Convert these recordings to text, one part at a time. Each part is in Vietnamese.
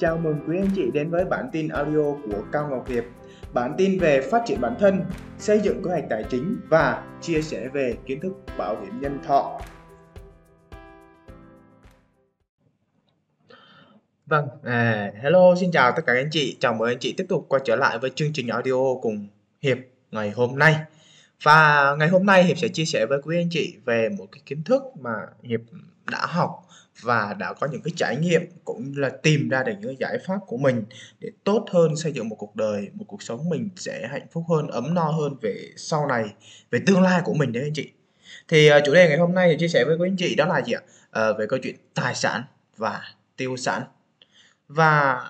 chào mừng quý anh chị đến với bản tin audio của Cao Ngọc Hiệp. Bản tin về phát triển bản thân, xây dựng kế hoạch tài chính và chia sẻ về kiến thức bảo hiểm nhân thọ. Vâng, à, hello, xin chào tất cả các anh chị. Chào mừng anh chị tiếp tục quay trở lại với chương trình audio cùng Hiệp ngày hôm nay. Và ngày hôm nay Hiệp sẽ chia sẻ với quý anh chị về một cái kiến thức mà Hiệp đã học và đã có những cái trải nghiệm cũng là tìm ra được những cái giải pháp của mình để tốt hơn xây dựng một cuộc đời một cuộc sống mình sẽ hạnh phúc hơn ấm no hơn về sau này về tương lai của mình đấy anh chị. Thì uh, chủ đề ngày hôm nay thì chia sẻ với quý anh chị đó là gì ạ? Uh, về câu chuyện tài sản và tiêu sản. Và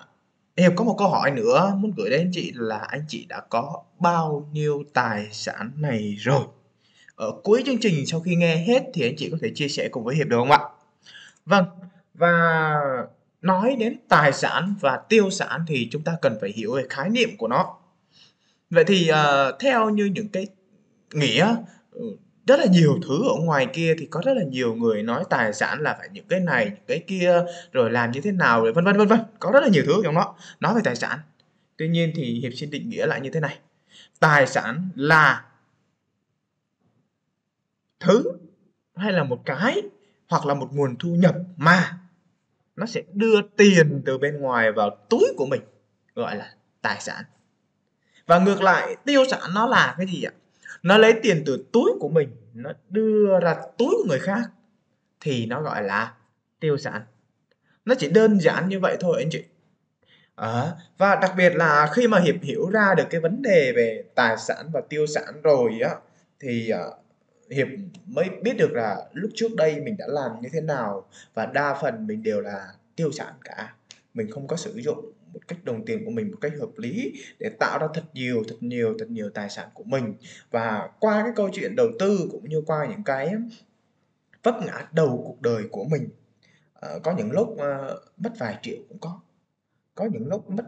Hiệp có một câu hỏi nữa muốn gửi đến anh chị là anh chị đã có bao nhiêu tài sản này rồi? Ở cuối chương trình sau khi nghe hết thì anh chị có thể chia sẻ cùng với Hiệp được không ạ? Vâng, và nói đến tài sản và tiêu sản thì chúng ta cần phải hiểu về khái niệm của nó. Vậy thì uh, theo như những cái nghĩa ừ, rất là nhiều thứ ở ngoài kia thì có rất là nhiều người nói tài sản là phải những cái này, những cái kia rồi làm như thế nào rồi vân vân vân vân. Có rất là nhiều thứ trong đó nói về tài sản. Tuy nhiên thì hiệp xin định nghĩa lại như thế này. Tài sản là thứ hay là một cái hoặc là một nguồn thu nhập mà nó sẽ đưa tiền từ bên ngoài vào túi của mình gọi là tài sản. Và ngược lại tiêu sản nó là cái gì ạ? Nó lấy tiền từ túi của mình nó đưa ra túi của người khác thì nó gọi là tiêu sản. Nó chỉ đơn giản như vậy thôi anh chị. À, và đặc biệt là khi mà hiệp hiểu ra được cái vấn đề về tài sản và tiêu sản rồi á thì uh, hiệp mới biết được là lúc trước đây mình đã làm như thế nào và đa phần mình đều là tiêu sản cả. Mình không có sử dụng một cách đồng tiền của mình một cách hợp lý để tạo ra thật nhiều thật nhiều thật nhiều tài sản của mình. Và qua cái câu chuyện đầu tư cũng như qua những cái vấp ngã đầu cuộc đời của mình ờ, có những lúc ờ, mất vài triệu cũng có có những lúc mất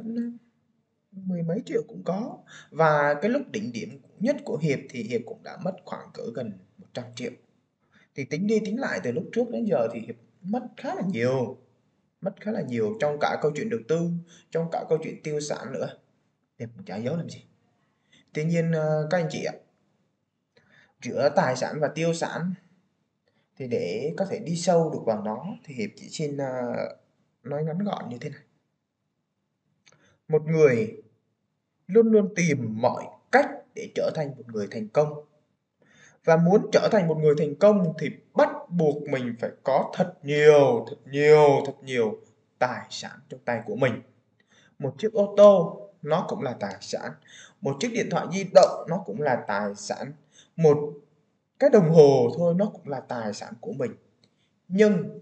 mười mấy triệu cũng có. Và cái lúc đỉnh điểm nhất của hiệp thì hiệp cũng đã mất khoảng cỡ gần 100 triệu. Thì tính đi tính lại từ lúc trước đến giờ thì hiệp mất khá là nhiều, mất khá là nhiều trong cả câu chuyện đầu tư, trong cả câu chuyện tiêu sản nữa. Hiệp cũng chả giấu làm gì? Tuy nhiên ờ, các anh chị ạ, giữa tài sản và tiêu sản thì để có thể đi sâu được vào nó thì hiệp chỉ xin ờ, nói ngắn gọn như thế này. Một người luôn luôn tìm mọi cách để trở thành một người thành công và muốn trở thành một người thành công thì bắt buộc mình phải có thật nhiều thật nhiều thật nhiều tài sản trong tay của mình. Một chiếc ô tô, nó cũng là tài sản. Một chiếc điện thoại di động, nó cũng là tài sản. Một cái đồng hồ thôi, nó cũng là tài sản của mình. Nhưng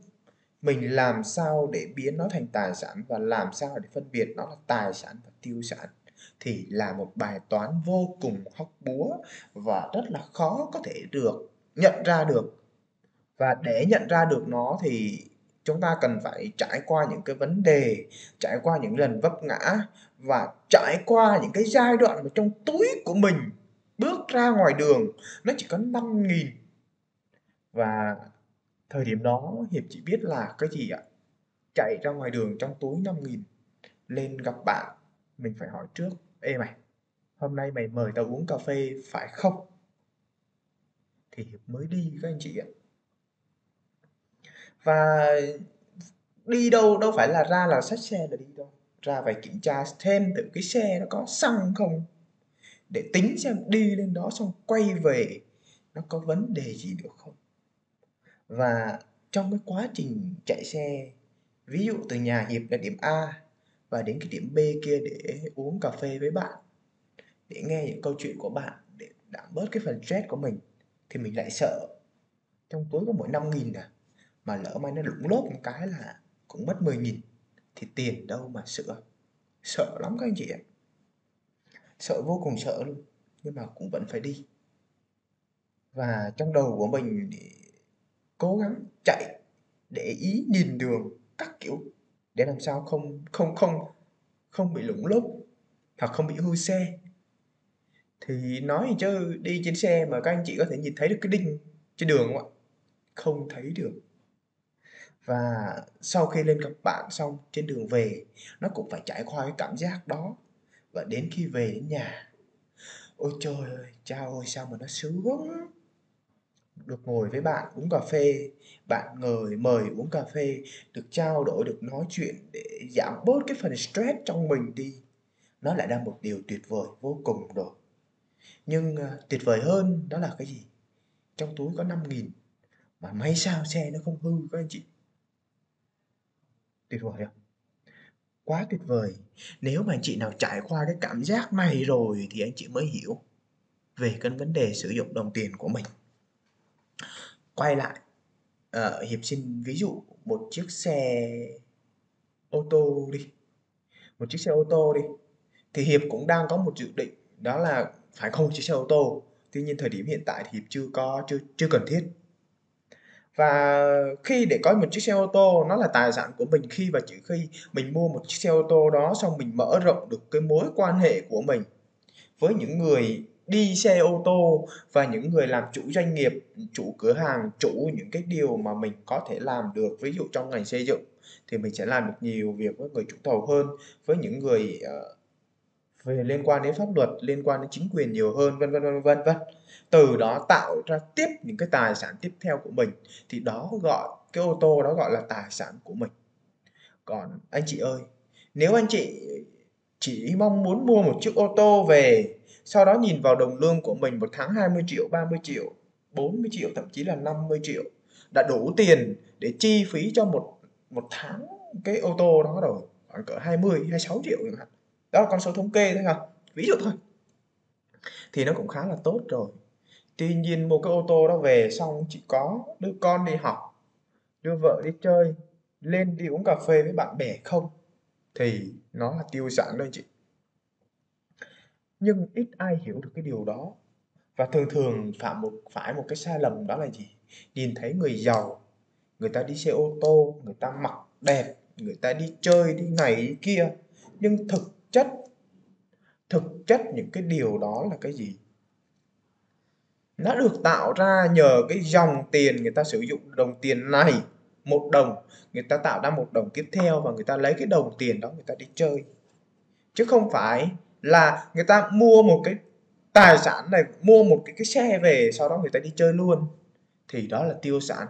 mình làm sao để biến nó thành tài sản và làm sao để phân biệt nó là tài sản và tiêu sản? Thì là một bài toán vô cùng hóc búa và rất là khó có thể được nhận ra được. Và để nhận ra được nó thì chúng ta cần phải trải qua những cái vấn đề, trải qua những lần vấp ngã và trải qua những cái giai đoạn mà trong túi của mình bước ra ngoài đường nó chỉ có 5 nghìn. Và thời điểm đó Hiệp chỉ biết là cái gì ạ? Chạy ra ngoài đường trong túi 5 nghìn, lên gặp bạn mình phải hỏi trước. Ê mày, hôm nay mày mời tao uống cà phê phải không? Thì hiệp mới đi các anh chị ạ. Và đi đâu đâu phải là ra là xách xe là đi đâu. Ra phải kiểm tra thêm từ cái xe nó có xăng không. Để tính xem đi lên đó xong quay về, nó có vấn đề gì được không? Và trong cái quá trình chạy xe, ví dụ từ nhà hiệp là điểm a và đến cái điểm B kia để uống cà phê với bạn, để nghe những câu chuyện của bạn để giảm bớt cái phần stress của mình, thì mình lại sợ. Trong túi có mỗi 5 nghìn à mà lỡ may nó lủng lốp một cái là cũng mất 10 nghìn, thì tiền đâu mà sửa. Sợ lắm các anh chị ạ. Sợ vô cùng sợ luôn, nhưng mà cũng vẫn phải đi. Và trong đầu của mình cố gắng chạy để ý, nhìn đường các kiểu để làm sao không không không không bị lủng lốp hoặc không bị hư xe. Thì nói chứ, đi trên xe mà các anh chị có thể nhìn thấy được cái đinh trên đường không ạ? Không thấy được. Và sau khi lên gặp bạn xong, trên đường về, nó cũng phải trải qua cái cảm giác đó. Và đến khi về đến nhà, ôi trời ơi, cha ơi, sao mà nó sướng được ngồi với bạn uống cà phê bạn ngời mời uống cà phê được trao đổi được nói chuyện để giảm bớt cái phần stress trong mình đi. Nó lại là một điều tuyệt vời vô cùng rồi. Nhưng uh, tuyệt vời hơn đó là cái gì? Trong túi có 5 nghìn mà may sao xe nó không hư các anh chị. Tuyệt vời không? Quá tuyệt vời. Nếu mà anh chị nào trải qua cái cảm giác này rồi thì anh chị mới hiểu về cái vấn đề sử dụng đồng tiền của mình quay lại uh, hiệp xin ví dụ một chiếc xe ô tô đi. Một chiếc xe ô tô đi. Thì hiệp cũng đang có một dự định đó là phải không chiếc xe ô tô. Tuy nhiên thời điểm hiện tại thì hiệp chưa có chưa chưa cần thiết. Và khi để có một chiếc xe ô tô nó là tài sản của mình. Khi và chỉ khi mình mua một chiếc xe ô tô đó xong mình mở rộng được cái mối quan hệ của mình với những người đi xe ô tô và những người làm chủ doanh nghiệp chủ cửa hàng chủ những cái điều mà mình có thể làm được ví dụ trong ngành xây dựng thì mình sẽ làm được nhiều việc với người chủ thầu hơn với những người uh, về liên quan đến pháp luật liên quan đến chính quyền nhiều hơn vân vân vân vân vân. Từ đó tạo ra tiếp những cái tài sản tiếp theo của mình thì đó gọi cái ô tô đó gọi là tài sản của mình. Còn anh chị ơi nếu anh chị chỉ mong muốn mua một chiếc ô tô về, sau đó nhìn vào đồng lương của mình một tháng 20 triệu 30 triệu 40 triệu, thậm chí là 50 triệu, đã đủ tiền để chi phí cho một một tháng cái ô tô đó rồi, khoảng cỡ 20 26 triệu chẳng hạn. Đó là con số thống kê thôi hả ví dụ thôi. Thì nó cũng khá là tốt rồi. Tuy nhiên mua cái ô tô đó về xong chỉ có đưa con đi học đưa vợ đi chơi, lên đi uống cà phê với bạn bè không? Thì nó là tiêu sản đó anh chị. Nhưng ít ai hiểu được cái điều đó. Và thường thường phạm một, phải một cái sai lầm đó là gì? Nhìn thấy người giàu, người ta đi xe ô tô, người ta mặc đẹp, người ta đi chơi, đi này, đi kia. Nhưng thực chất thực chất những cái điều đó là cái gì? Nó được tạo ra nhờ cái dòng tiền người ta sử dụng, đồng tiền này một đồng người ta tạo ra một đồng tiếp theo và người ta lấy cái đồng tiền đó người ta đi chơi chứ không phải là người ta mua một cái tài sản này mua một cái cái xe về sau đó người ta đi chơi luôn thì đó là tiêu sản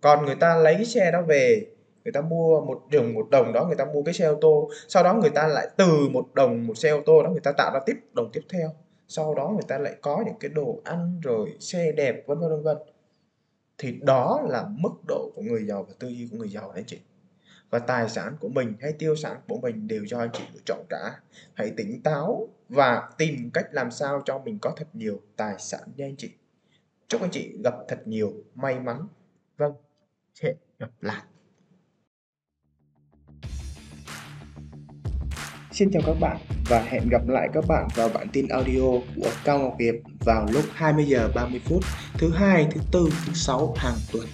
còn người ta lấy cái xe đó về người ta mua một đồng một đồng đó người ta mua cái xe ô tô sau đó người ta lại từ một đồng một xe ô tô đó người ta tạo ra tiếp đồng tiếp theo sau đó người ta lại có những cái đồ ăn rồi xe đẹp vân vân vân vân thì đó là mức độ của người giàu và tư duy của người giàu anh chị? Và tài sản của mình hay tiêu sản của mình đều do anh chị lựa chọn cả. Hãy tỉnh táo và tìm cách làm sao cho mình có thật nhiều tài sản nha anh chị. Chúc anh chị gặp thật nhiều may mắn. Vâng hẹn gặp lại. Xin chào các bạn và hẹn gặp lại các bạn vào bản tin audio của Cao Ngọc Hiệp vào lúc 20 giờ 30 phút thứ hai, thứ tư, thứ sáu hàng tuần.